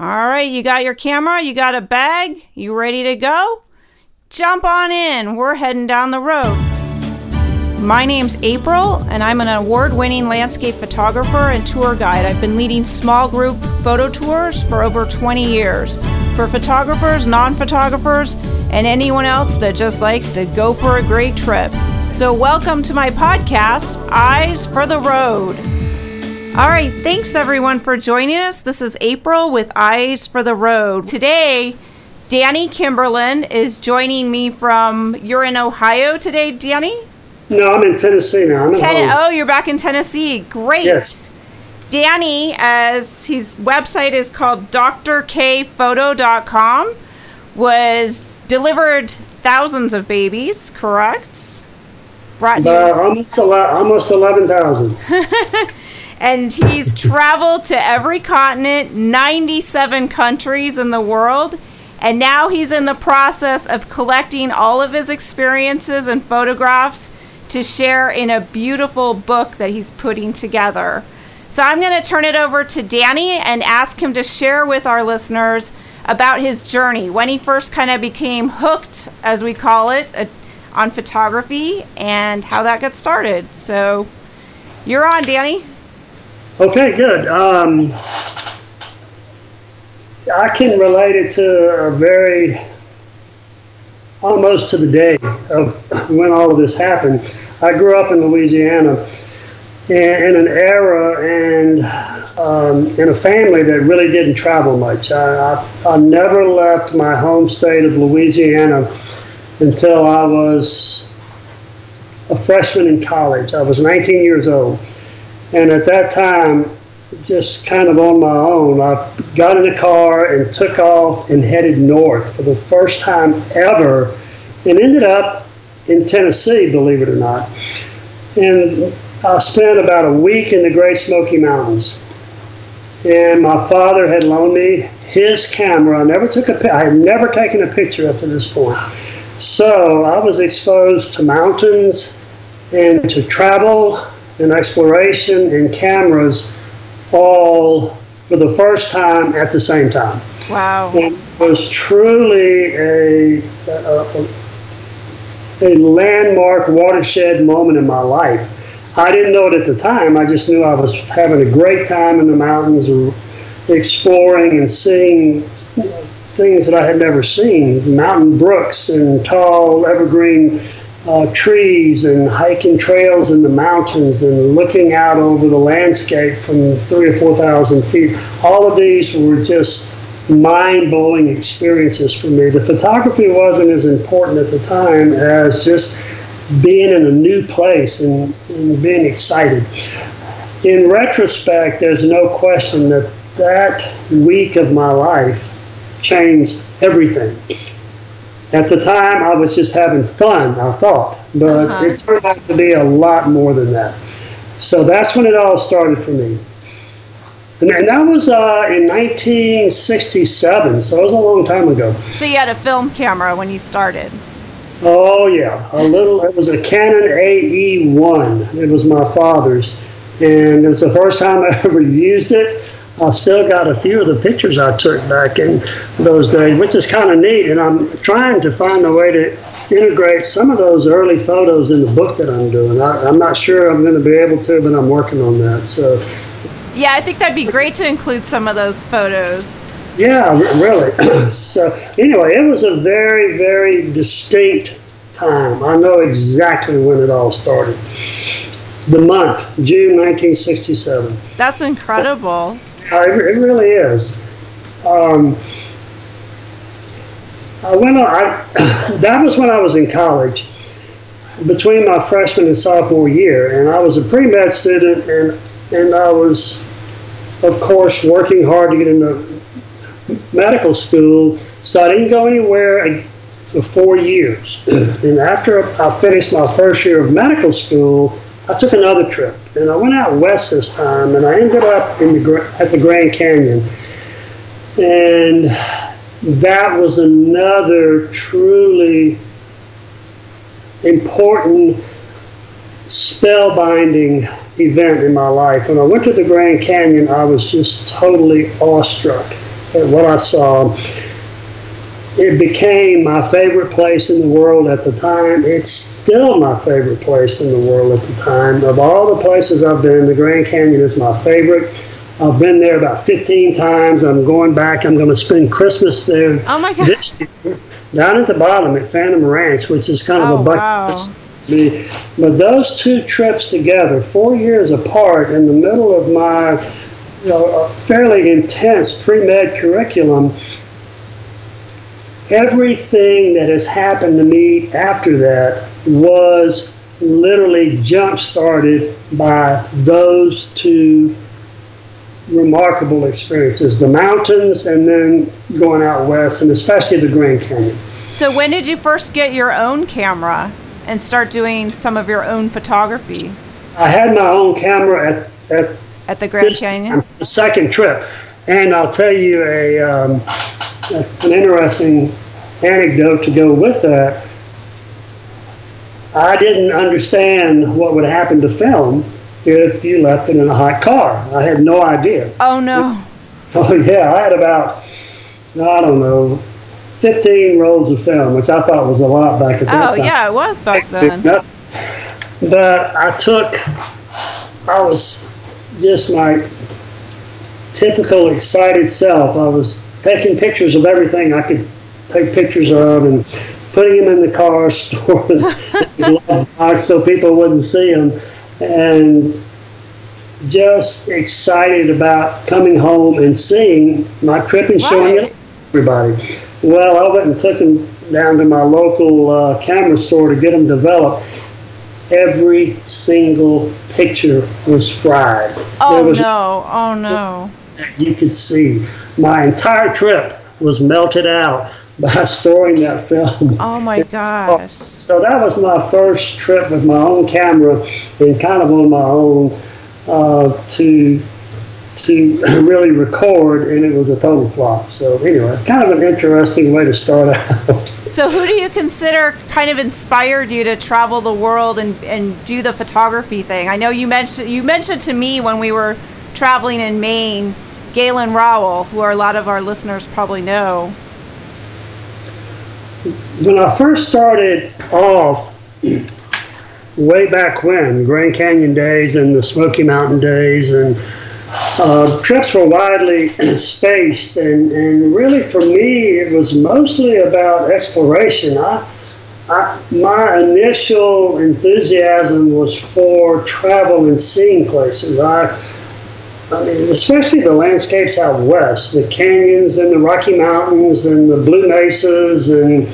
All right, you got your camera, you got a bag, you ready to go? Jump on in, we're heading down the road. My name's April, and I'm an award winning landscape photographer and tour guide. I've been leading small group photo tours for over 20 years for photographers, non photographers, and anyone else that just likes to go for a great trip. So, welcome to my podcast, Eyes for the Road. All right, thanks everyone for joining us. This is April with Eyes for the Road. Today, Danny Kimberlin is joining me from, you're in Ohio today, Danny? No, I'm in Tennessee now. I'm Ten- oh, you're back in Tennessee. Great. Yes. Danny, as his website is called drkphoto.com, was delivered thousands of babies, correct? Brought almost, ele- almost 11,000. and he's traveled to every continent, 97 countries in the world. And now he's in the process of collecting all of his experiences and photographs to share in a beautiful book that he's putting together. So I'm going to turn it over to Danny and ask him to share with our listeners about his journey, when he first kind of became hooked, as we call it, uh, on photography, and how that got started. So you're on, Danny. Okay, good. Um, I can relate it to a very, almost to the day of when all of this happened. I grew up in Louisiana in, in an era and um, in a family that really didn't travel much. I, I, I never left my home state of Louisiana until I was a freshman in college. I was 19 years old. And at that time, just kind of on my own, I got in a car and took off and headed north for the first time ever and ended up in Tennessee, believe it or not. And I spent about a week in the Great Smoky Mountains. And my father had loaned me his camera. I never took a I had never taken a picture up to this point. So I was exposed to mountains and to travel and exploration and cameras all for the first time at the same time. Wow. It was truly a, a, a landmark watershed moment in my life. I didn't know it at the time. I just knew I was having a great time in the mountains, or exploring and seeing things that I had never seen mountain brooks and tall evergreen uh, trees and hiking trails in the mountains and looking out over the landscape from three or four thousand feet. All of these were just mind blowing experiences for me. The photography wasn't as important at the time as just being in a new place and, and being excited. In retrospect, there's no question that that week of my life changed everything. At the time, I was just having fun, I thought, but Uh-huh. it turned out to be a lot more than that. So that's when it all started for me. And, and that was uh, in 1967, so it was a long time ago. So you had a film camera when you started. Oh yeah, a little. It was a Canon AE1. It was my father's, and it was the first time I ever used it. I've still got a few of the pictures I took back in those days, which is kind of neat. And I'm trying to find a way to integrate some of those early photos in the book that I'm doing. I, I'm not sure I'm going to be able to, but I'm working on that. So Yeah, I think that'd be great to include some of those photos. Yeah, really. so anyway, it was a very, very distinct time. I know exactly when it all started. The month, June 1967. That's incredible. Uh, It, it really is. Um, I went on. I, that was when I was in college, between my freshman and sophomore year, and I was a pre med student, and and I was, of course, working hard to get into medical school. So I didn't go anywhere for four years. and after I finished my first year of medical school, I took another trip, and I went out west this time, and I ended up in the at the Grand Canyon, and that was another truly important spellbinding event in my life. When I went to the Grand Canyon, I was just totally awestruck at what I saw. It became my favorite place in the world at the time. It's still my favorite place in the world at the time. Of all the places I've been, the Grand Canyon is my favorite. I've been there about 15 times. I'm going back. I'm going to spend Christmas there. Oh my gosh. down at the bottom at Phantom Ranch, which is kind of oh, a bucket wow. list. But those two trips together, four years apart, in the middle of my you know, fairly intense pre med curriculum, everything that has happened to me after that was literally jump started by those two remarkable experiences the mountains and then going out west, and especially the Grand Canyon. So, when did you first get your own camera and start doing some of your own photography? I had my own camera at, at, at the Grand Canyon? The second trip. And I'll tell you a, um, an interesting anecdote to go with that. I didn't understand what would happen to film if you left it in a hot car. I had no idea. Oh no. Oh yeah, I had about I don't know, fifteen rolls of film, which I thought was a lot back at that oh, time. Oh yeah, it was back then. But I took, I was just my typical excited self. I was taking pictures of everything I could take pictures of and putting them in the car, storing them so people wouldn't see them and just excited about coming home and seeing my trip and showing right. it everybody. Well, I went and took them down to my local uh, camera store to get them developed. Every single picture was fried. Oh was no! Oh no! You could see my entire trip was melted out by storing that film. Oh my gosh. So that was my first trip with my own camera and kind of on my own uh, to to really record, and it was a total flop. So anyway, kind of an interesting way to start out. So who do you consider kind of inspired you to travel the world and, and do the photography thing? I know you mentioned you mentioned to me when we were traveling in Maine, Galen Rowell, who a lot of our listeners probably know when I first started off, way back when, Grand Canyon days and the Smoky Mountain days, and uh, trips were widely spaced, and, and really for me, it was mostly about exploration. I, I, my initial enthusiasm was for travel and seeing places. I, I mean, especially the landscapes out west, the canyons and the Rocky Mountains and the Blue Mesas and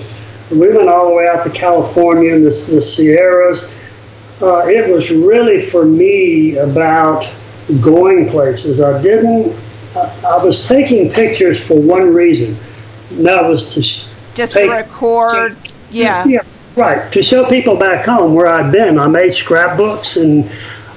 we went all the way out to California and the, the Sierras. Uh, it was really for me about going places. I didn't. I, I was taking pictures for one reason. That was to just take, to record. Yeah. Yeah. Right. To show people back home where I'd been. I made scrapbooks, and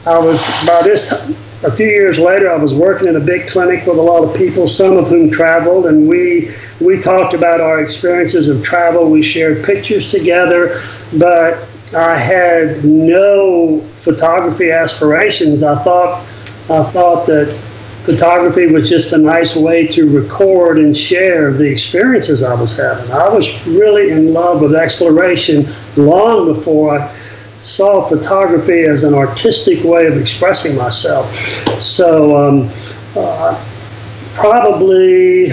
I was by this time a few years later, I was working in a big clinic with a lot of people, some of whom traveled, and we we talked about our experiences of travel. We shared pictures together, but I had no photography aspirations. I thought I thought that photography was just a nice way to record and share the experiences I was having. I was really in love with exploration long before I saw photography as an artistic way of expressing myself. So um, uh, probably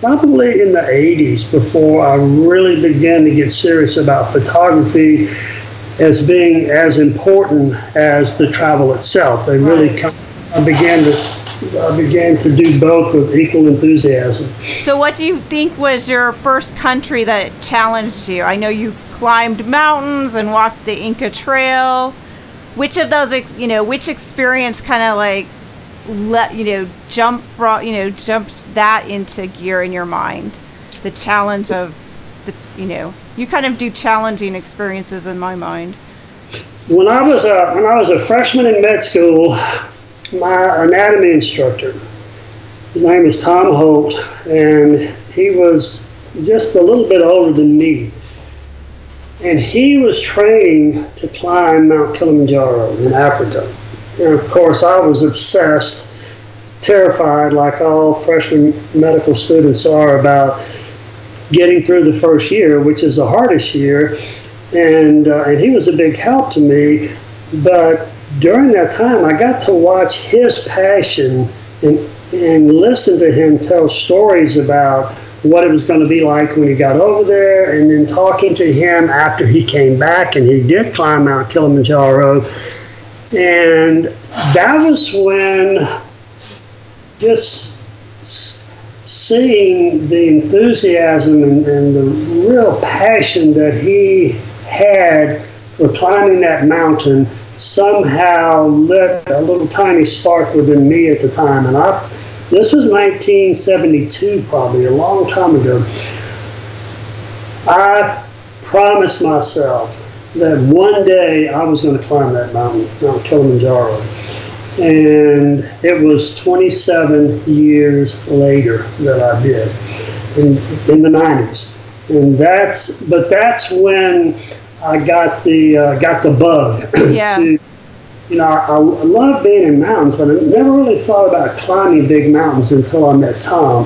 probably in the 80s before I really began to get serious about photography as being as important as the travel itself. They really come, I began to I began to do both with equal enthusiasm. So, what do you think was your first country that challenged you? I know you've climbed mountains and walked the Inca Trail. Which of those, you know, which experience kind of like let you know jump from you know jumped that into gear in your mind? The challenge of the you know you kind of do challenging experiences in my mind. When I was a when I was a freshman in med school, my anatomy instructor. His name is Tom Holt, and he was just a little bit older than me. And he was training to climb Mount Kilimanjaro in Africa. And of course, I was obsessed terrified, like all freshman medical students are, about getting through the first year, which is the hardest year. And, uh, and he was a big help to me. But during that time, I got to watch his passion and, and listen to him tell stories about what it was going to be like when he got over there, and then talking to him after he came back and he did climb Mount Kilimanjaro. And that was when just seeing the enthusiasm and, and the real passion that he had for climbing that mountain somehow lit a little tiny spark within me at the time. And I, this was 1972, probably a long time ago. I promised myself that one day I was going to climb that mountain, Mount Kilimanjaro. And it was 27 years later that I did, in, in the 90s. And that's, but that's when I got the uh, got the bug. Yeah. to, you know, I, I love being in mountains, but I never really thought about climbing big mountains until I met Tom.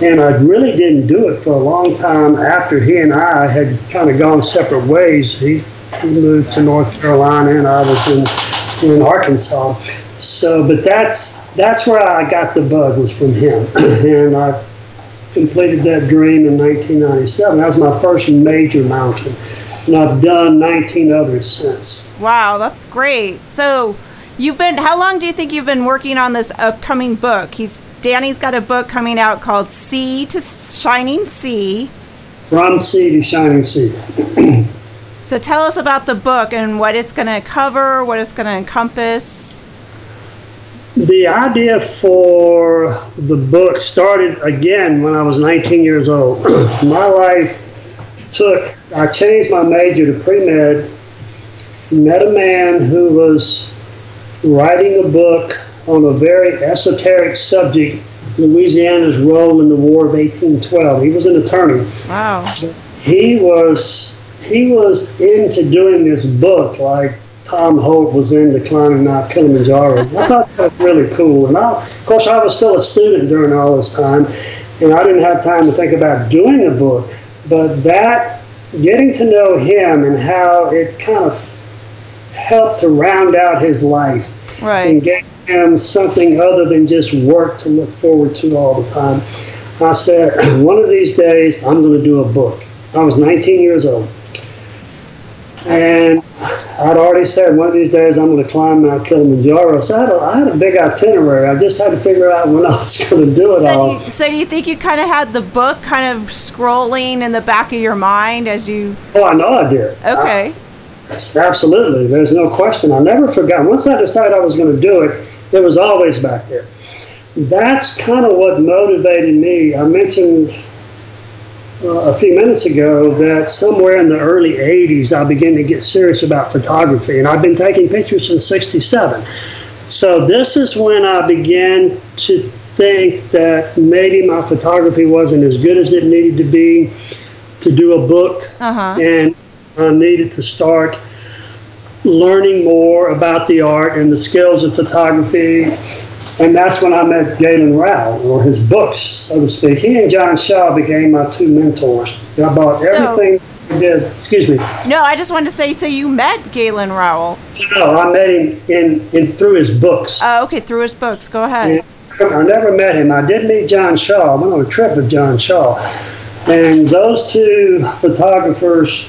And I really didn't do it for a long time after he and I had kind of gone separate ways. He, he moved to North Carolina, and I was in in Arkansas. So, but that's that's where I got the bug was from him, and I completed that dream in 1997. That was my first major mountain and I've done 19 others since. Wow, that's great. So, you've been how long do you think you've been working on this upcoming book? He's Danny's got a book coming out called Sea to Shining Sea. From Sea to Shining Sea. so tell us about the book and what it's going to cover, what it's going to encompass. The idea for the book started again when I was 19 years old. My life took, I changed my major to pre med, met a man who was writing a book on a very esoteric subject Louisiana's role in the War of 1812. He was an attorney. Wow. He was he was into doing this book like Tom Holt was into climbing Mount Kilimanjaro. I thought that was really cool. And I, of course, I was still a student during all this time, and I didn't have time to think about doing a book. But that, getting to know him and how it kind of helped to round out his life right. and gave him something other than just work to look forward to all the time. I said, one of these days, I'm going to do a book. I was 19 years old. And I'd already said one of these days I'm going to climb Mount Kilimanjaro. So I had, a, I had a big itinerary. I just had to figure out when I was going to do it so all. Do you, so do you think you kind of had the book kind of scrolling in the back of your mind as you? Oh, I know I did. Okay. I, absolutely. There's no question. I never forgot. Once I decided I was going to do it, it was always back there. That's kind of what motivated me. I mentioned uh, a few minutes ago that somewhere in the early 80s I began to get serious about photography, and I've been taking pictures since 67. So this is when I began to think that maybe my photography wasn't as good as it needed to be to do a book, uh-huh. and I needed to start learning more about the art and the skills of photography and that's when I met Galen Rowell, or his books, so to speak. He and John Shaw became my two mentors. I bought so, everything he did. Excuse me. No, I just wanted to say, so you met Galen Rowell? No, I met him in, in through his books. Oh, okay, through his books. Go ahead. And I never met him. I did meet John Shaw. I went on a trip with John Shaw. And those two photographers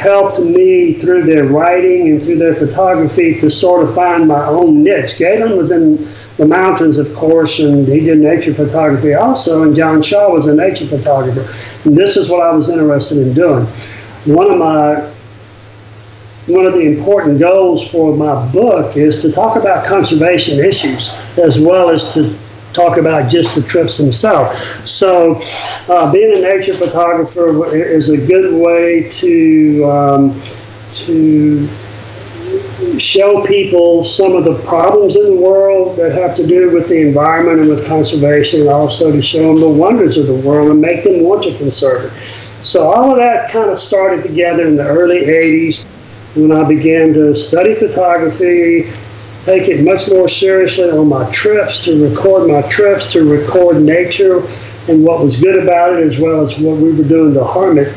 helped me through their writing and through their photography to sort of find my own niche. Galen was in the mountains, of course, and he did nature photography also, and John Shaw was a nature photographer. And this is what I was interested in doing. One of my one of the important goals for my book is to talk about conservation issues as well as to talk about just the trips themselves. So, uh, being a nature photographer is a good way to um, to show people some of the problems in the world that have to do with the environment and with conservation, and also to show them the wonders of the world and make them want to conserve it. So, all of that kind of started together in the early 80s when I began to study photography take it much more seriously on my trips, to record my trips, to record nature and what was good about it, as well as what we were doing to harm it.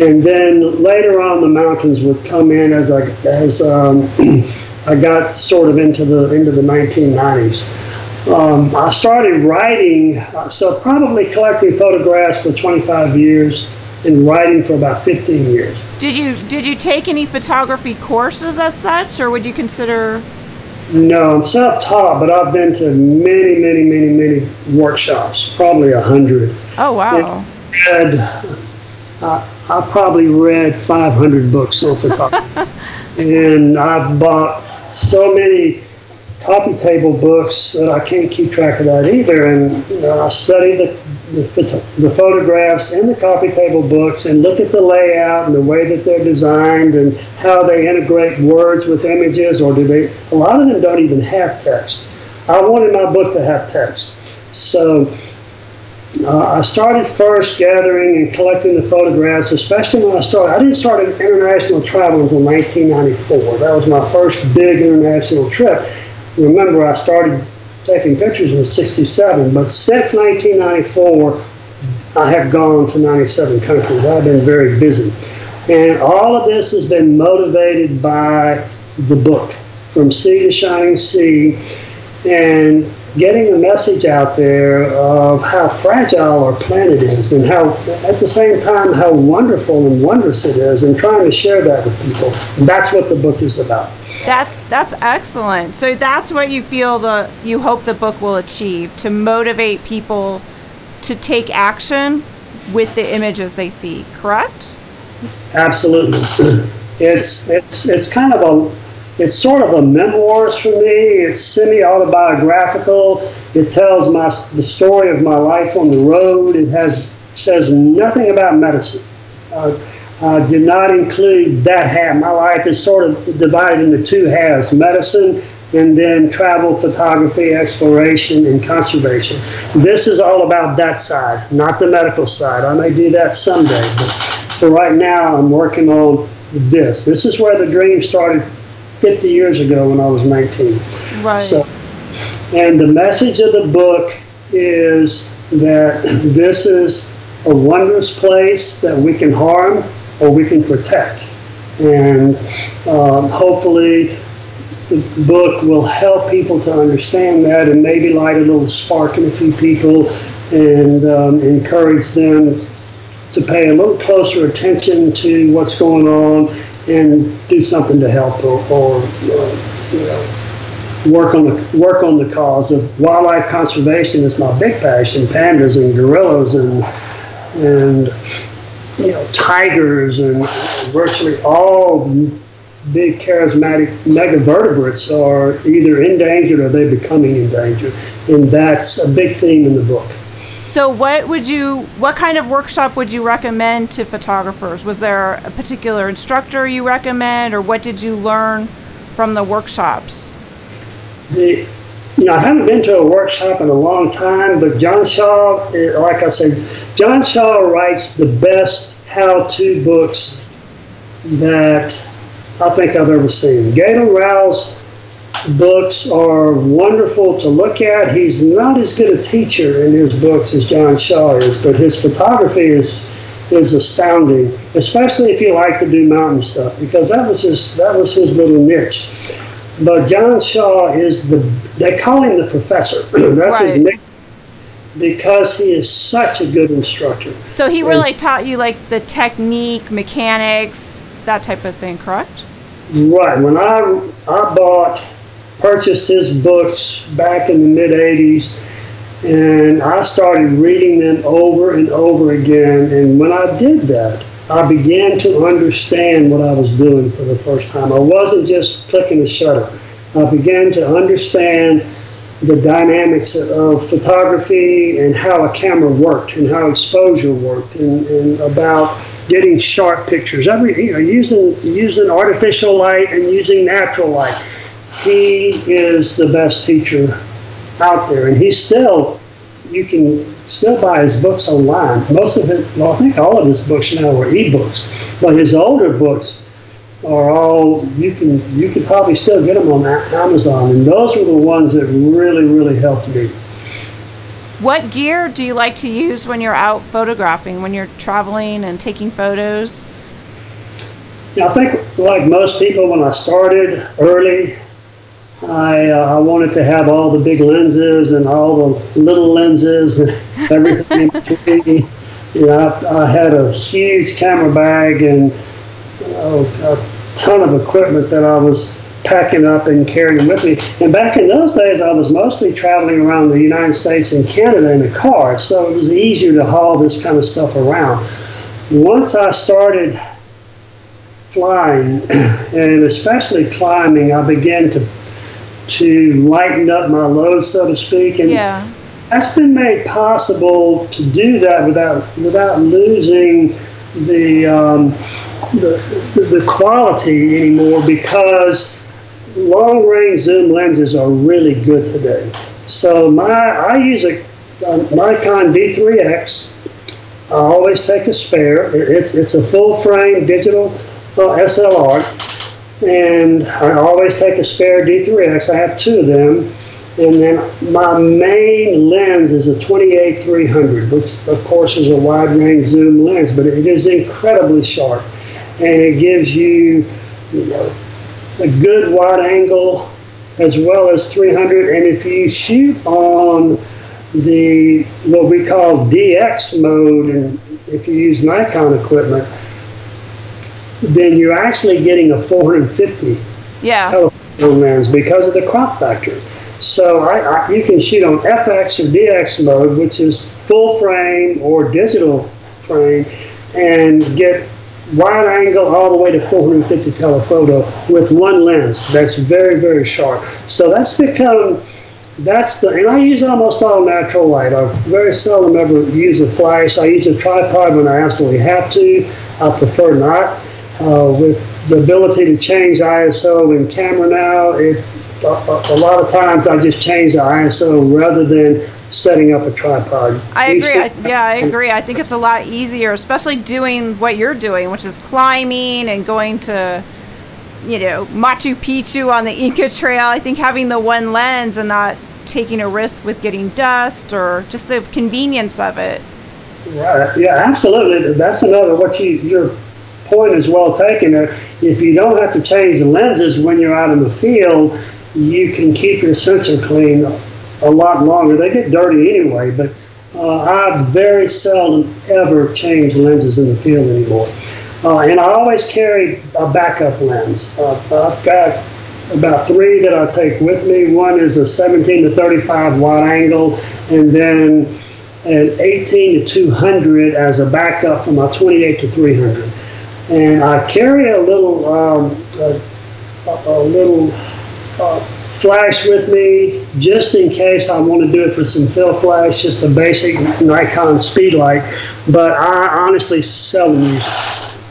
And then later on, the mountains would come in as I as um, I got sort of into the into the 1990s. Um, I started writing, so probably collecting photographs for 25 years and writing for about 15 years. Did you did you take any photography courses as such, or would you consider? No, I'm self-taught, but I've been to many, many, many, many workshops, probably a hundred. Oh wow! And, uh, I probably read 500 books on photography, and I've bought so many coffee table books that I can't keep track of that either. And you know, I study the, the, the photographs in the coffee table books and look at the layout and the way that they're designed and how they integrate words with images, or do they? A lot of them don't even have text. I wanted my book to have text, so. Uh, I started first gathering and collecting the photographs, especially when I started. I didn't start international travel until 1994. That was my first big international trip remember I started taking pictures in 67, but since 1994, I have gone to 97 countries. I've been very busy. And all of this has been motivated by the book, From Sea to Shining Sea, and getting the message out there of how fragile our planet is and how, at the same time, how wonderful and wondrous it is, and trying to share that with people. And That's what the book is about. That's that's excellent. So that's what you feel the you hope the book will achieve to motivate people to take action with the images they see, correct? Absolutely. It's it's it's kind of a it's sort of a memoirs for me. It's semi-autobiographical. It tells my the story of my life on the road. It has says nothing about medicine. Uh, uh, did not include that half. My life is sort of divided into two halves: medicine and then travel, photography, exploration, and conservation. This is all about that side, not the medical side. I may do that someday, but for right now, I'm working on this. This is where the dream started 50 years ago when I was 19. Right. So, and the message of the book is that this is a wondrous place that we can harm or we can protect. And um, hopefully, the book will help people to understand that and maybe light a little spark in a few people and um, encourage them to pay a little closer attention to what's going on and do something to help or, or uh, you know, work on the work on the cause of wildlife conservation is my big passion. Pandas and gorillas and and you know tigers and virtually all big charismatic megavertebrates are either endangered or they're becoming endangered, and that's a big theme in the book. So, what would you, what kind of workshop would you recommend to photographers? Was there a particular instructor you recommend, or what did you learn from the workshops? The, you know, I haven't been to a workshop in a long time, but John Shaw, eh, like I said, John Shaw writes the best how-to books that I think I've ever seen. Galen Rowell's books are wonderful to look at. He's not as good a teacher in his books as John Shaw is, but his photography is is astounding, especially if you like to do mountain stuff, because that was his that was his little niche. But John Shaw is the they call him the professor. That's right. his nickname because he is such a good instructor. So he really and, taught you like the technique, mechanics, that type of thing, correct? Right. When I I bought purchased his books back in the mid 80s, and I started reading them over and over again. And when I did that, I began to understand what I was doing for the first time. I wasn't just clicking a shutter. I began to understand the dynamics of photography and how a camera worked and how exposure worked and, and about getting sharp pictures. Every you know, using using artificial light and using natural light he is the best teacher out there, and he's still you can still buy his books online. Most of it, well, I think all of his books now are e-books, but his older books are all you can you can probably still get them on Amazon, and those were the ones that really really helped me. What gear do you like to use when you're out photographing, when you're traveling and taking photos? Yeah, I think like most people, when I started early, I, uh, I wanted to have all the big lenses and all the little lenses and everything in between. You know, I, I, had a huge camera bag and uh, a ton of equipment that I was packing up and carrying with me. And back in those days, I was mostly traveling around the United States and Canada in a car, so it was easier to haul this kind of stuff around. Once I started flying, and especially climbing, I began to to lighten up my load, so to speak. And yeah. that's been made possible to do that without without losing the, um, the the quality anymore because long range zoom lenses are really good today. So my I use a, a Nikon D3X. I always take a spare. It's it's a full frame digital uh, SLR and I always take a spare D3X. I have two of them. And then my main lens is a 28-300, which of course is a wide range zoom lens, but it is incredibly sharp. And it gives you, you know, a good wide angle as well as 300. And if you shoot on the what we call DX mode, and if you use Nikon equipment, then you're actually getting a 450 yeah. telephoto lens because of the crop factor. So I, I, you can shoot on FX or DX mode, which is full frame or digital frame, and get wide angle all the way to 450 telephoto with one lens. That's very, very sharp. So that's become that's the and I use almost all natural light. I very seldom ever use a flash. I use a tripod when I absolutely have to. I prefer not uh, with the ability to change ISO in camera now, it, a, a, lot of times I just change the ISO rather than setting up a tripod. I agree. I, yeah, I agree. I think it's a lot easier, especially doing what you're doing, which is climbing and going to, you know, Machu Picchu on the Inca Trail. I think having the one lens and not taking a risk with getting dust or just the convenience of it. Right. Yeah, absolutely. That's another what you you're point is well taken. Uh, if you don't have to change the lenses when you're out in the field, you can keep your sensor clean a lot longer. They get dirty anyway, but uh, I very seldom ever change lenses in the field anymore. Uh, and I always carry a backup lens. Uh, I've got about three that I take with me. One is a 17 to 35 wide angle, and then an 18 to 200 as a backup for my 28 to 300 and I carry a little um, a, a, little uh, flash with me just in case I want to do it for some fill flash, just a basic Nikon speed light. But I honestly seldom use.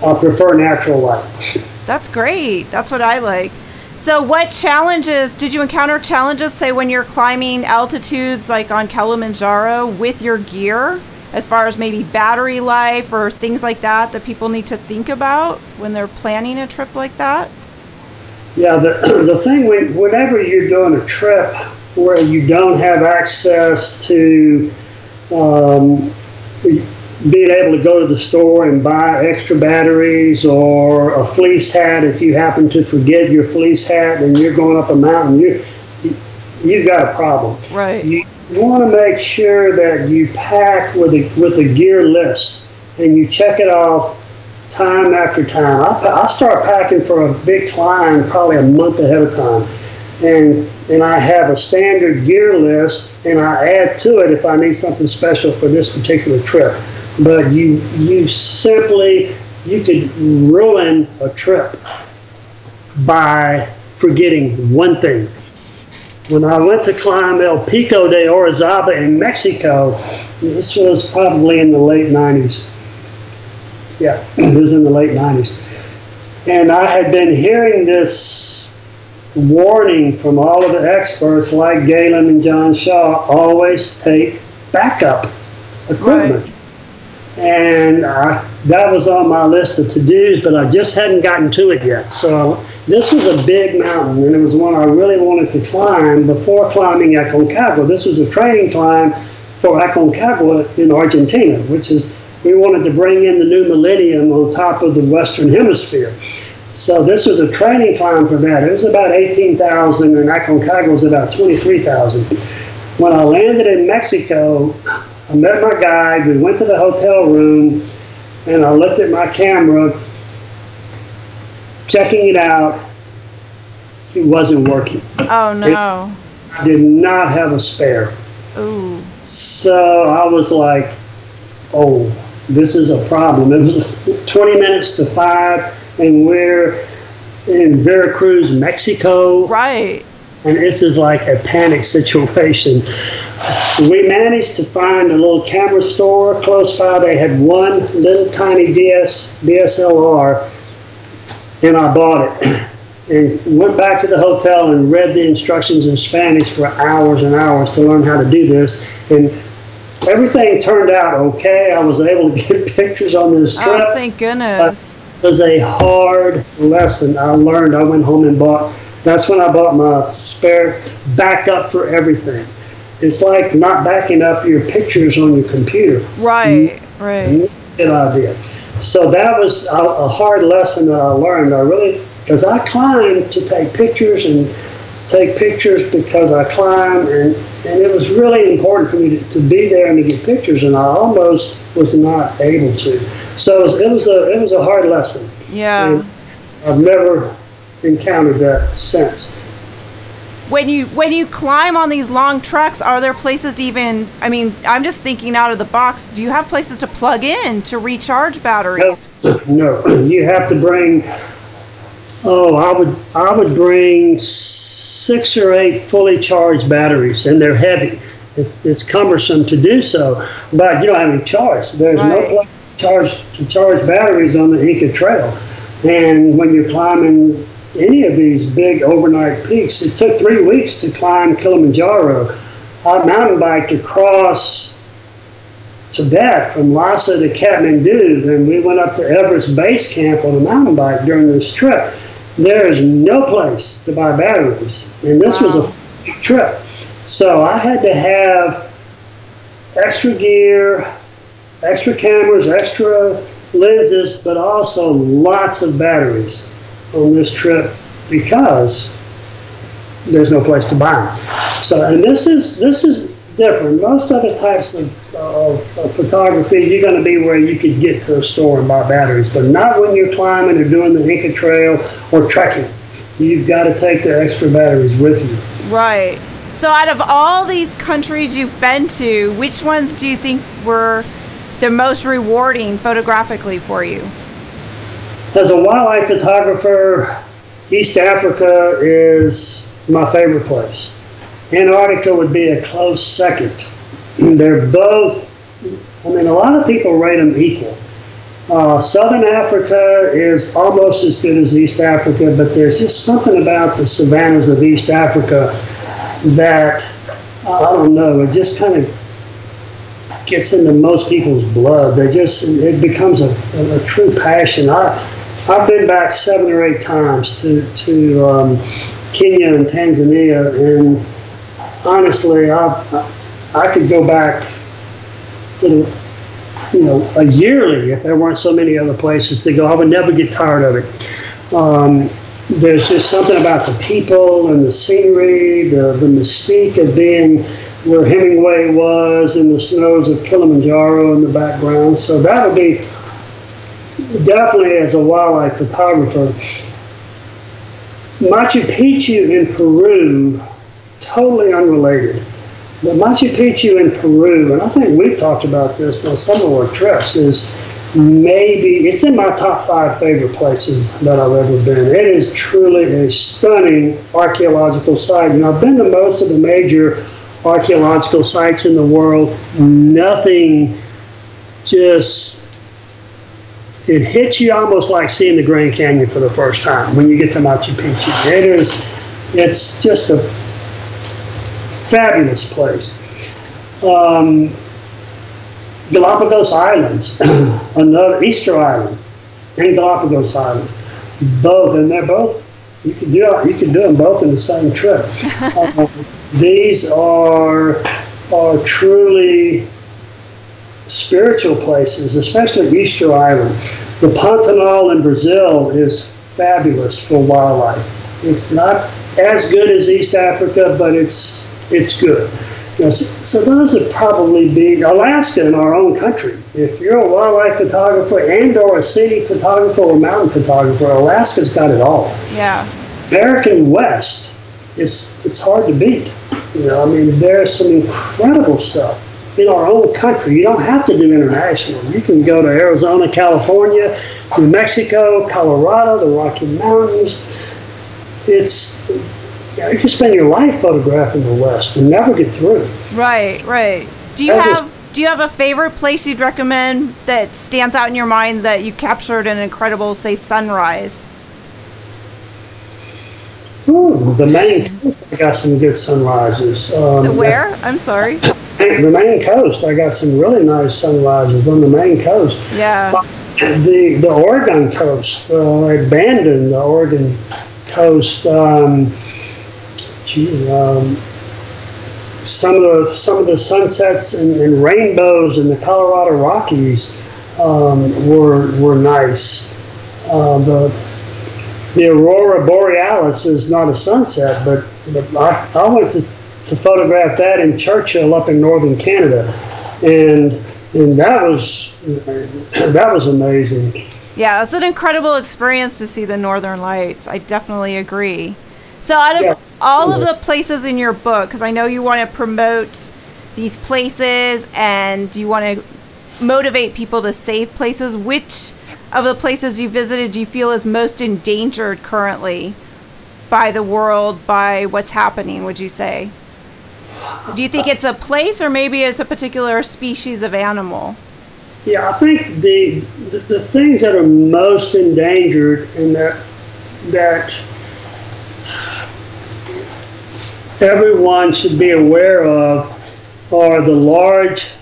I prefer natural light. That's great. That's what I like. So, what challenges did you encounter? Challenges, say, when you're climbing altitudes like on Kilimanjaro with your gear? as far as maybe battery life or things like that that people need to think about when they're planning a trip like that? Yeah, the, the thing when, whenever you're doing a trip where you don't have access to um, being able to go to the store and buy extra batteries or a fleece hat if you happen to forget your fleece hat and you're going up a mountain, you, you've got a problem. Right. You, you want to make sure that you pack with a, with a gear list and you check it off time after time. I, I start packing for a big climb probably a month ahead of time. And, and I have a standard gear list and I add to it if I need something special for this particular trip. But you, you simply, you could ruin a trip by forgetting one thing when I went to climb El Pico de Orizaba in Mexico, this was probably in the late 90s. Yeah, it was in the late 90s. And I had been hearing this warning from all of the experts like Galen and John Shaw always take backup equipment. Right. and I, that was on my list of to dos, but I just hadn't gotten to it yet. So this was a big mountain, and it was one I really wanted to climb before climbing Aconcagua. This was a training climb for Aconcagua in Argentina, which is we wanted to bring in the new millennium on top of the Western Hemisphere. So this was a training climb for that. It was about 18,000, and Aconcagua was about 23,000. When I landed in Mexico, I met my guide. We went to the hotel room, and I looked at my camera, checking it out. It wasn't working. Oh no! It did not have a spare. Ooh. So I was like, "Oh, this is a problem." It was 20 minutes to five, and we're in Veracruz, Mexico. Right. And this is like a panic situation. We managed to find a little camera store close by. They had one little tiny DS, DSLR, and I bought it. And went back to the hotel and read the instructions in Spanish for hours and hours to learn how to do this. And everything turned out okay. I was able to get pictures on this oh, trip. Oh, thank goodness. It was a hard lesson I learned. I went home and bought, that's when I bought my spare backup for everything. It's like not backing up your pictures on your computer. Right, right. Good idea. So that was a, a hard lesson that I learned. I really, because I climbed to take pictures and take pictures because I climb, and, and it was really important for me to, to be there and to get pictures, and I almost was not able to. So it was, it was a it was a hard lesson. Yeah. And I've never encountered that since. When you when you climb on these long trucks, are there places to even? I mean, I'm just thinking out of the box. Do you have places to plug in to recharge batteries? No, no. you have to bring. Oh, I would I would bring six or eight fully charged batteries, and they're heavy. It's, it's cumbersome to do so, but you don't have any choice. There's no place to charge to charge batteries on the Inca Trail, and when you're climbing any of these big overnight peaks, it took three weeks to climb Kilimanjaro. I mountain biked across Tibet from Lhasa to Kathmandu, and we went up to Everest Base Camp on a mountain bike during this trip. There is no place to buy batteries, and this was a trip. So I had to have extra gear, extra cameras, extra lenses, but also lots of batteries on this trip because there's no place to buy them. So, and this is this is different. Most other types of, of, of photography, you're going to be where you could get to a store and buy batteries, but not when you're climbing or doing the Inca Trail or trekking. You've got to take the extra batteries with you. Right. So, out of all these countries you've been to, which ones do you think were the most rewarding photographically for you? As a wildlife photographer, East Africa is my favorite place. Antarctica would be a close second. They're both, I mean, a lot of people rate them equal. Uh, Southern Africa is almost as good as East Africa, but there's just something about the savannas of East Africa that, I don't know, it just kind of gets into most people's blood. They just, it becomes a, a, a true passion. I, I've been back seven or eight times to, to um, Kenya and Tanzania, and honestly, I, I could go back to you know, a yearly if there weren't so many other places to go. I would never get tired of it. Um, there's just something about the people and the scenery, the, the mystique of being where Hemingway was in the snows of Kilimanjaro in the background. So that would be definitely as a wildlife photographer. Machu Picchu in Peru, totally unrelated. But Machu Picchu in Peru, and I think we've talked about this on some of our trips, is maybe it's in my top five favorite places that I've ever been. It is truly a stunning archaeological site. You know, I've been to most of the major archaeological sites in the world. Nothing just it hits you almost like seeing the Grand Canyon for the first time when you get to Machu Picchu. It is it's just a fabulous place. Um, Galapagos Islands, another Easter Island, and Galapagos Islands, both, and they're both. You can do you can do them both in the same trip. uh, these are are truly spiritual places, especially Easter Island. The Pantanal in Brazil is fabulous for wildlife. It's not as good as East Africa, but it's it's good. So, so, those would probably be Alaska in our own country. If you're a wildlife photographer and or a city photographer or mountain photographer, Alaska's got it all. Yeah. American West, it's it's hard to beat. You know, I mean, there's some incredible stuff in our own country. You don't have to do international. You can go to Arizona, California, New Mexico, Colorado, the Rocky Mountains. It's you, know, you can spend your life photographing the West and never get through. Right, right. Do you have do you have a favorite place you'd recommend that stands out in your mind that you captured an incredible, say, sunrise? Ooh, the Maine coast, I got some good sunrises. Um, the where? I'm sorry. The Maine coast, I got some really nice sunrises on the Maine coast. Yeah. The the Oregon coast, uh, abandoned the Oregon coast. Um, um, some of the some of the sunsets and, and rainbows in the Colorado Rockies um, were were nice. Uh, the the aurora borealis is not a sunset, but, but I, I went to, to photograph that in Churchill up in northern Canada, and and that was that was amazing. Yeah, it's an incredible experience to see the northern lights. I definitely agree. So, out of yeah. All of the places in your book, because I know you want to promote these places and you want to motivate people to save places, which of the places you visited do you feel is most endangered currently by the world, by what's happening, would you say? Do you think it's a place or maybe it's a particular species of animal? Yeah, I think the, the, the things that are most endangered and that that everyone should be aware of are the large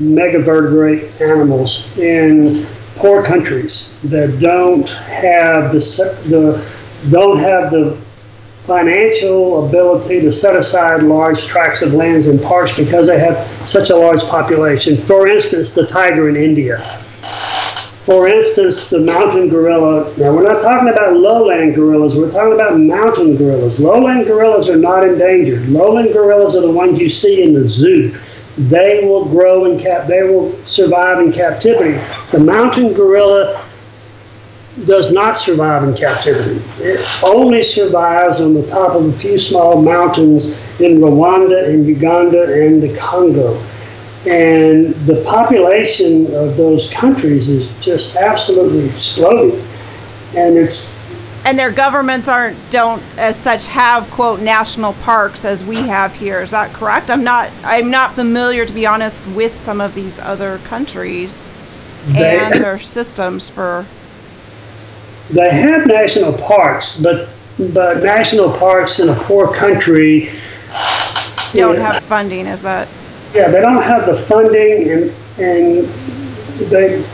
megavertebrate animals in poor countries that don't have the, the don't have the financial ability to set aside large tracts of lands and parks because they have such a large population. For instance, the tiger in India. For instance, the mountain gorilla. Now, we're not talking about lowland gorillas, we're talking about mountain gorillas. Lowland gorillas are not endangered. Lowland gorillas are the ones you see in the zoo they will grow in cap they will survive in captivity the mountain gorilla does not survive in captivity it only survives on the top of a few small mountains in rwanda and uganda and the congo and the population of those countries is just absolutely exploding. And it's and their governments aren't don't as such have quote national parks as we have here. Is that correct? I'm not i'm not familiar to be honest with some of these other countries they, and their systems for they have national parks but but national parks in a poor country don't have funding. Is that yeah they don't have the funding and and they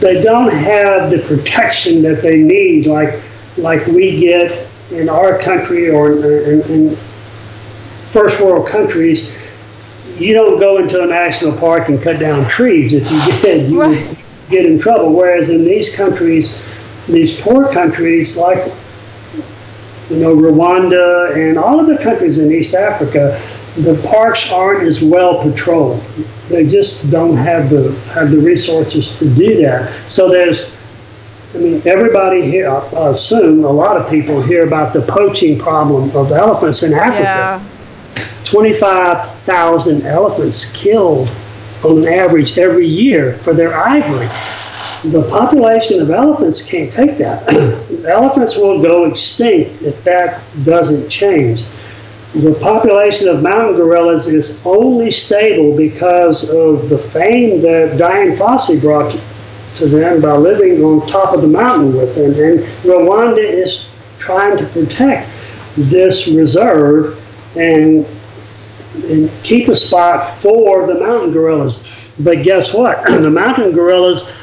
they don't have the protection that they need like like we get in our country or in, in first world countries, you don't go into a national park and cut down trees. If you did, you right. would get in trouble. Whereas in these countries, these poor countries like you know Rwanda and all of the countries in East Africa, the parks aren't as well patrolled. They just don't have the have the resources to do that. So there's I mean, everybody here, I assume a lot of people hear about the poaching problem of elephants in Africa. Yeah. 25,000 elephants killed on average every year for their ivory. The population of elephants can't take that. elephants will go extinct if that doesn't change. The population of mountain gorillas is only stable because of the fame that Dian Fossey brought to them by living on top of the mountain with them. And Rwanda is trying to protect this reserve and, and keep a spot for the mountain gorillas. But guess what? the mountain gorillas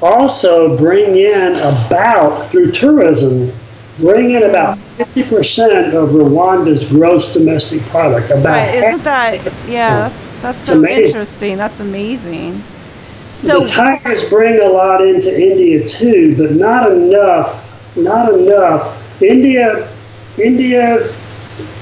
also bring in about, through tourism, bring in about 50% of Rwanda's gross domestic product. About right, isn't that, yeah, that's, that's so amazing. interesting. That's amazing. So, the tigers bring a lot into India too, but not enough, not enough. India, India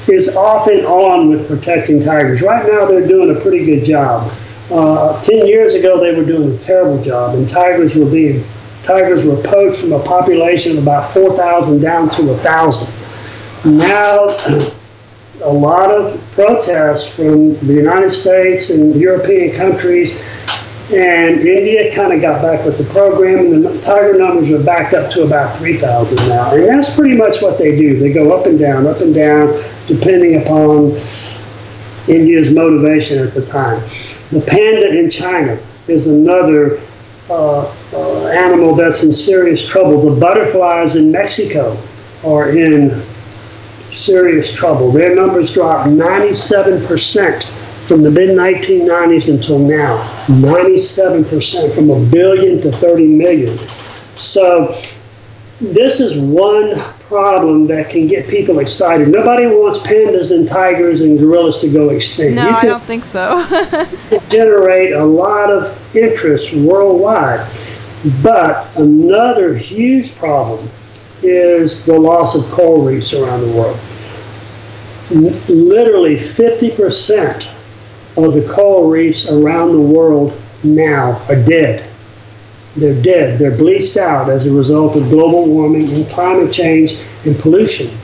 is off and on with protecting tigers. Right now, they're doing a pretty good job. Uh, Ten years ago, they were doing a terrible job, and tigers were being tigers were poached from a population of about 4,000 down to 1,000. Now, a lot of protests from the United States and European countries, and India kind of got back with the program, and the tiger numbers are back up to about 3,000 now. And that's pretty much what they do. They go up and down, up and down, depending upon India's motivation at the time. The panda in China is another uh, uh, animal that's in serious trouble. The butterflies in Mexico are in serious trouble. Their numbers dropped 97% from the mid 1990s until now. 97% from a billion to 30 million. So, this is one problem that can get people excited. Nobody wants pandas and tigers and gorillas to go extinct. No, I don't think so. generate a lot of interest worldwide. But another huge problem is the loss of coral reefs around the world. literally 50% of the coral reefs around the world now are dead. They're dead. They're bleached out as a result of global warming and climate change and pollution.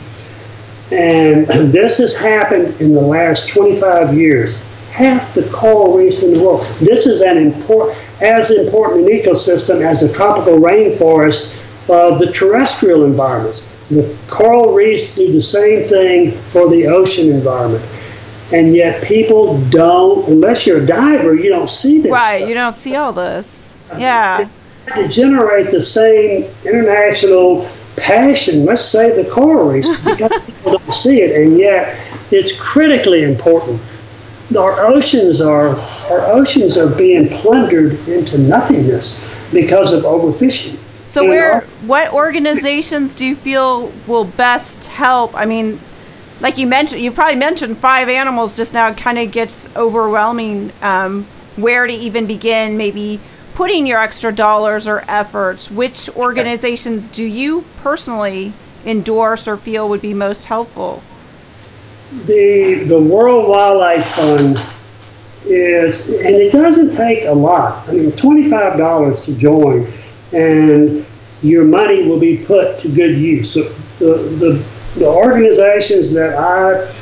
And this has happened in the last 25 years. Half the coral reefs in the world. This is an important, as important an ecosystem as the tropical rainforest of the terrestrial environments. The coral reefs do the same thing for the ocean environment. And yet people don't, unless you're a diver, you don't see this. Right, stuff. you don't see all this. Yeah. To generate the same international passion, let's say the coral reefs, because people don't see it, and yet it's critically important. Our oceans are our oceans are being plundered into nothingness because of overfishing. So, where, our, what organizations do you feel will best help? I mean, like you mentioned, you probably mentioned five animals just now. It kind of gets overwhelming. Um, where to even begin? Maybe putting your extra dollars or efforts, which organizations do you personally endorse or feel would be most helpful? The the World Wildlife Fund is, and it doesn't take a lot. I mean, twenty five dollars to join, and your money will be put to good use. So the the the organizations that I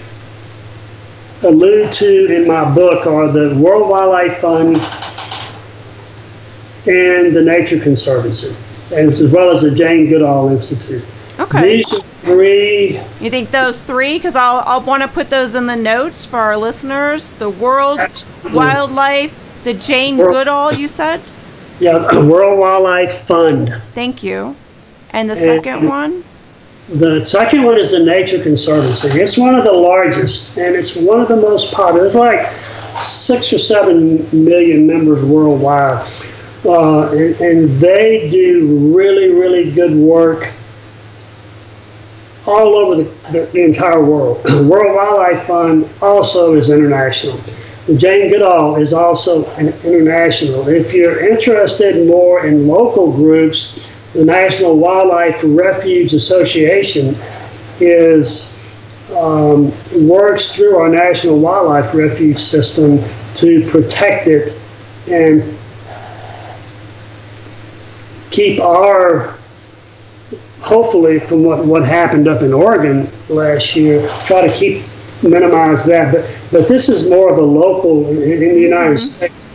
allude to in my book are the World Wildlife Fund, and the Nature Conservancy, as well as the Jane Goodall Institute. Okay. These three. You think those three? Because I'll, I'll want to put those in the notes for our listeners. The World Absolutely. Wildlife, the Jane World, Goodall, you said? Yeah, World Wildlife Fund. Thank you. And the and second one? The second one is the Nature Conservancy. It's one of the largest, and it's one of the most popular. It's like six or seven million members worldwide. Uh, and, and, they do really, really good work all over the, the, the entire world. The World Wildlife Fund also is international. Jane Goodall is also an international. If you're interested more in local groups, the National Wildlife Refuge Association is um, works through our National Wildlife Refuge system to protect it and keep our hopefully from what, what happened up in Oregon last year, try to keep minimize that. But but this is more of a local in, in the United mm-hmm. States.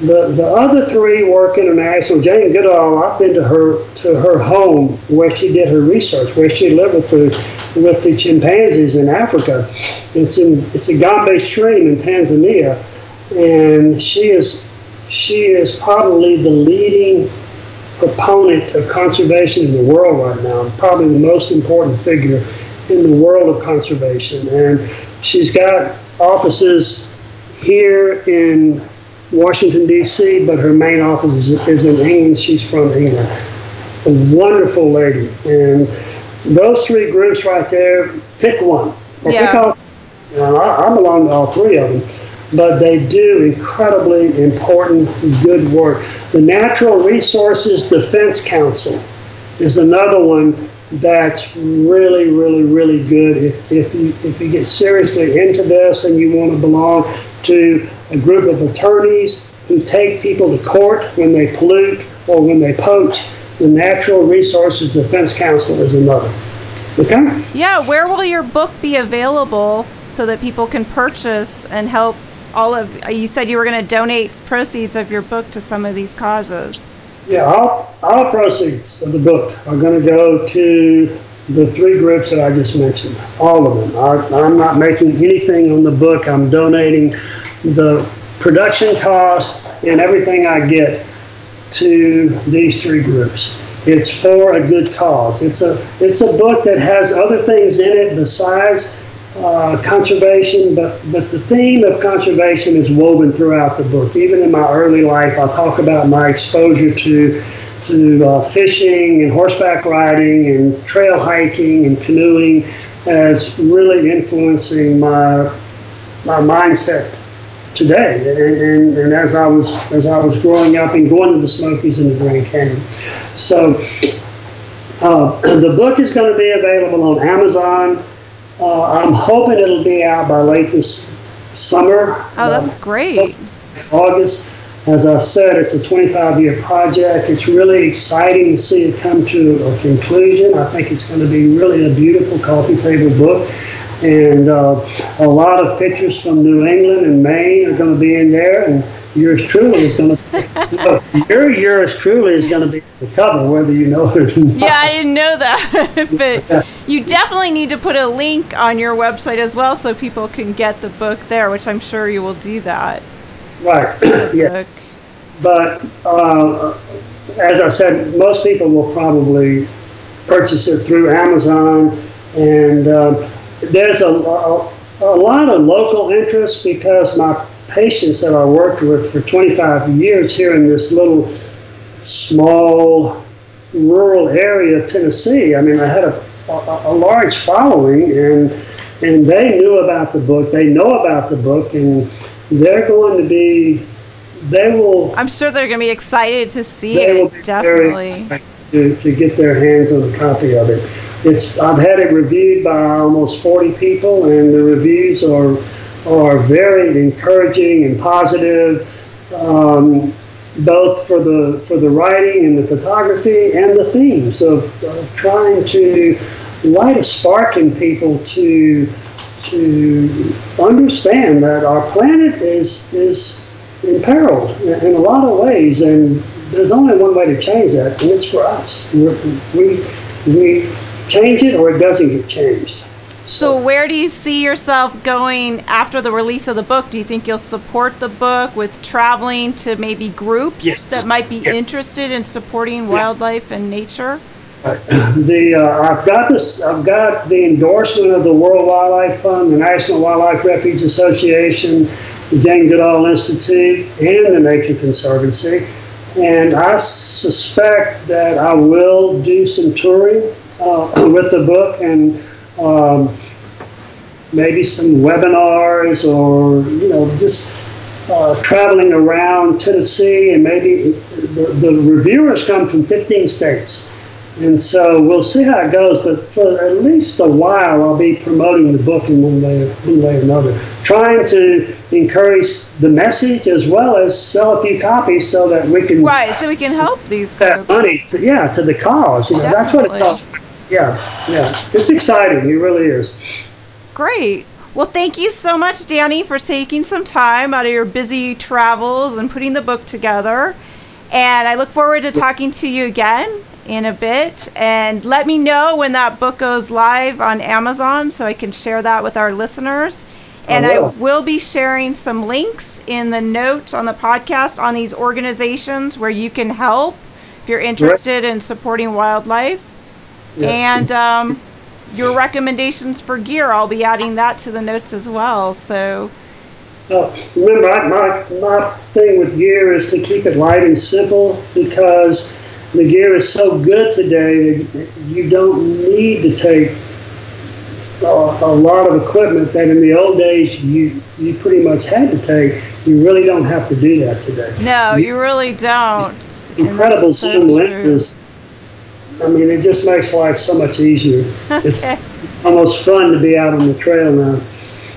The the other three work international. Jane Goodall, I've been to her to her home where she did her research, where she lived with the with the chimpanzees in Africa. It's in it's a Gombe stream in Tanzania, and she is she is probably the leading proponent of conservation in the world right now, probably the most important figure in the world of conservation. And she's got offices here in Washington, D.C., but her main office is, is in England. She's from England. A wonderful lady. And those three groups right there, pick one. Or Yeah. pick all, you know, I, I belong to all three of them, but they do incredibly important, good work. The Natural Resources Defense Council is another one that's really, really, really good. If, if you if you get seriously into this and you want to belong to a group of attorneys who take people to court when they pollute or when they poach, the Natural Resources Defense Council is another. Okay. Yeah, where will your book be available so that people can purchase and help all of you said you were going to donate proceeds of your book to some of these causes. Yeah, all, all proceeds of the book are going to go to the three groups that I just mentioned. All of them. I, I'm not making anything on the book. I'm donating the production cost and everything I get to these three groups. It's for a good cause. It's a it's a book that has other things in it besides uh, conservation, but but the theme of conservation is woven throughout the book. Even in my early life, I talk about my exposure to to uh, fishing and horseback riding and trail hiking and canoeing as really influencing my my mindset today. And, and, and as I was as I was growing up and going to the Smokies and the Grand Canyon, so uh, the book is going to be available on Amazon. Uh, I'm hoping it'll be out by late this summer. Oh, that's great. August. As I've said, it's a 25 year project. It's really exciting to see it come to a conclusion. I think it's going to be really a beautiful coffee table book. And uh, a lot of pictures from New England and Maine are going to be in there. And yours truly is going to, your yours truly is going to be the cover, whether you know it or not. Yeah, I didn't know that. but you definitely need to put a link on your website as well so people can get the book there, which I'm sure you will do that. Right. yes. Book. But uh, as I said, most people will probably purchase it through Amazon, and um, there's a, a, a lot of local interest because my patients that I worked with for 25 years here in this little small rural area of Tennessee. I mean, I had a, a, a large following, and and they knew about the book. They know about the book, and they're going to be. They will. I'm sure they're going to be excited to see it. Definitely. to, to get their hands on a copy of it. It's I've had it reviewed by almost 40 people, and the reviews are are very encouraging and positive, um, both for the for the writing and the photography and the themes of, of trying to light a spark in people to to understand that our planet is is imperiled in, a lot of ways, and there's only one way to change that, and it's for us. We we change it, or it doesn't get changed. So, where do you see yourself going after the release of the book? Do you think you'll support the book with traveling to maybe groups Yes. that might be Yeah. interested in supporting wildlife and nature? The uh, I've got this. I've got the endorsement of the World Wildlife Fund, the National Wildlife Refuge Association, the Jane Goodall Institute, and the Nature Conservancy. And I suspect that I will do some touring uh, with the book and um, maybe some webinars or you know just uh, traveling around Tennessee and maybe the, the reviewers come from 15 states. And so we'll see how it goes, but for at least a while, I'll be promoting the book in one way, one way or another, trying to encourage the message as well as sell a few copies so that we can Right, so we can help these that groups. money to yeah to the cause. You know, that's what it's all. Yeah, yeah, it's exciting. It really is. Great. Well, thank you so much, Danny, for taking some time out of your busy travels and putting the book together. And I look forward to talking to you again in a bit. And let me know when that book goes live on Amazon so I can share that with our listeners. And I will. will be sharing some links in the notes on the podcast on these organizations where you can help if you're interested in supporting wildlife. Yeah. And um, your recommendations for gear, I'll be adding that to the notes as well. So Uh, remember, I, my, my thing with gear is to keep it light and simple because the gear is so good today that you don't need to take a, a lot of equipment that in the old days you, you pretty much had to take. You really don't have to do that today. No, you really don't. Incredible lenses. I mean, it just makes life so much easier. It's, it's almost fun to be out on the trail now.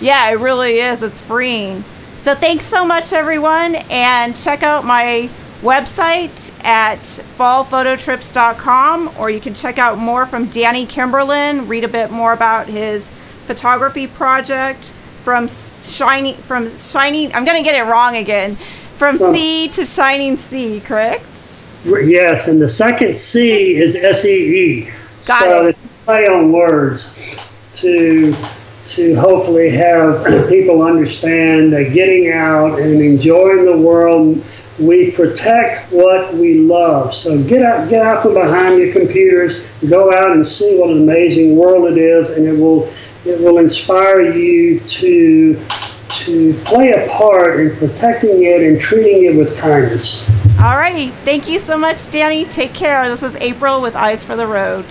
Yeah, it really is. It's freeing. So thanks so much, everyone, and check out my website at fallphototrips.com, or you can check out more from Danny Kimberlin. Read a bit more about his photography project from shiny from shiny. I'm gonna get it wrong again. From sea to shining sea, correct? Yes, and the second C is S E E. So it. it's play on words to to hopefully have people understand that getting out and enjoying the world, we protect what we love. So get out, get out from behind your computers, go out and see what an amazing world it is, and it will it will inspire you to to play a part in protecting it and treating it with kindness. All righty. Thank you so much, Danny. Take care. This is April with Eyes for the Road.